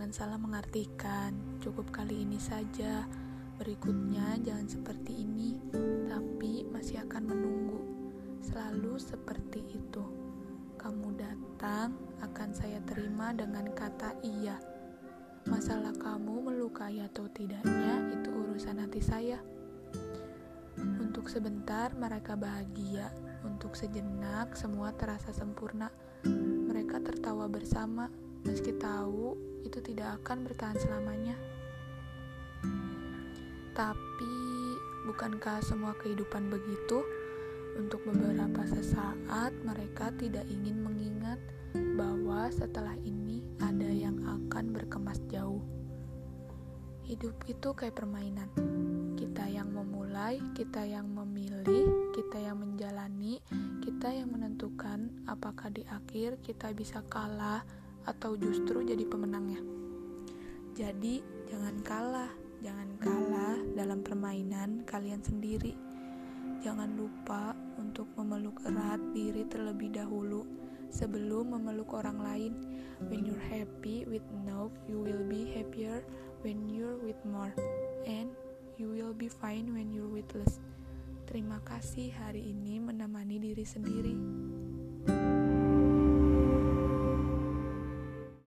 jangan salah mengartikan. Cukup kali ini saja. Berikutnya jangan seperti ini, tapi masih akan menunggu. Selalu seperti itu. Kamu datang, akan saya terima dengan kata iya. Masalah kamu melukai atau tidaknya itu urusan hati saya. Untuk sebentar mereka bahagia, untuk sejenak semua terasa sempurna. Mereka tertawa bersama, meski tahu itu tidak akan bertahan selamanya. Tapi, bukankah semua kehidupan begitu? Untuk beberapa sesaat, mereka tidak ingin mengingat bahwa setelah ini ada yang akan berkemas jauh. Hidup itu kayak permainan. Kita yang memulai, kita yang memilih, kita yang menjalani, kita yang menentukan apakah di akhir kita bisa kalah atau justru jadi pemenangnya. Jadi, jangan kalah, jangan kalah dalam permainan kalian sendiri. Jangan lupa untuk memeluk erat diri terlebih dahulu sebelum memeluk orang lain. When you're happy with enough, you will be happier when you're with more. And you will be fine when you're with less. Terima kasih hari ini menemani diri sendiri.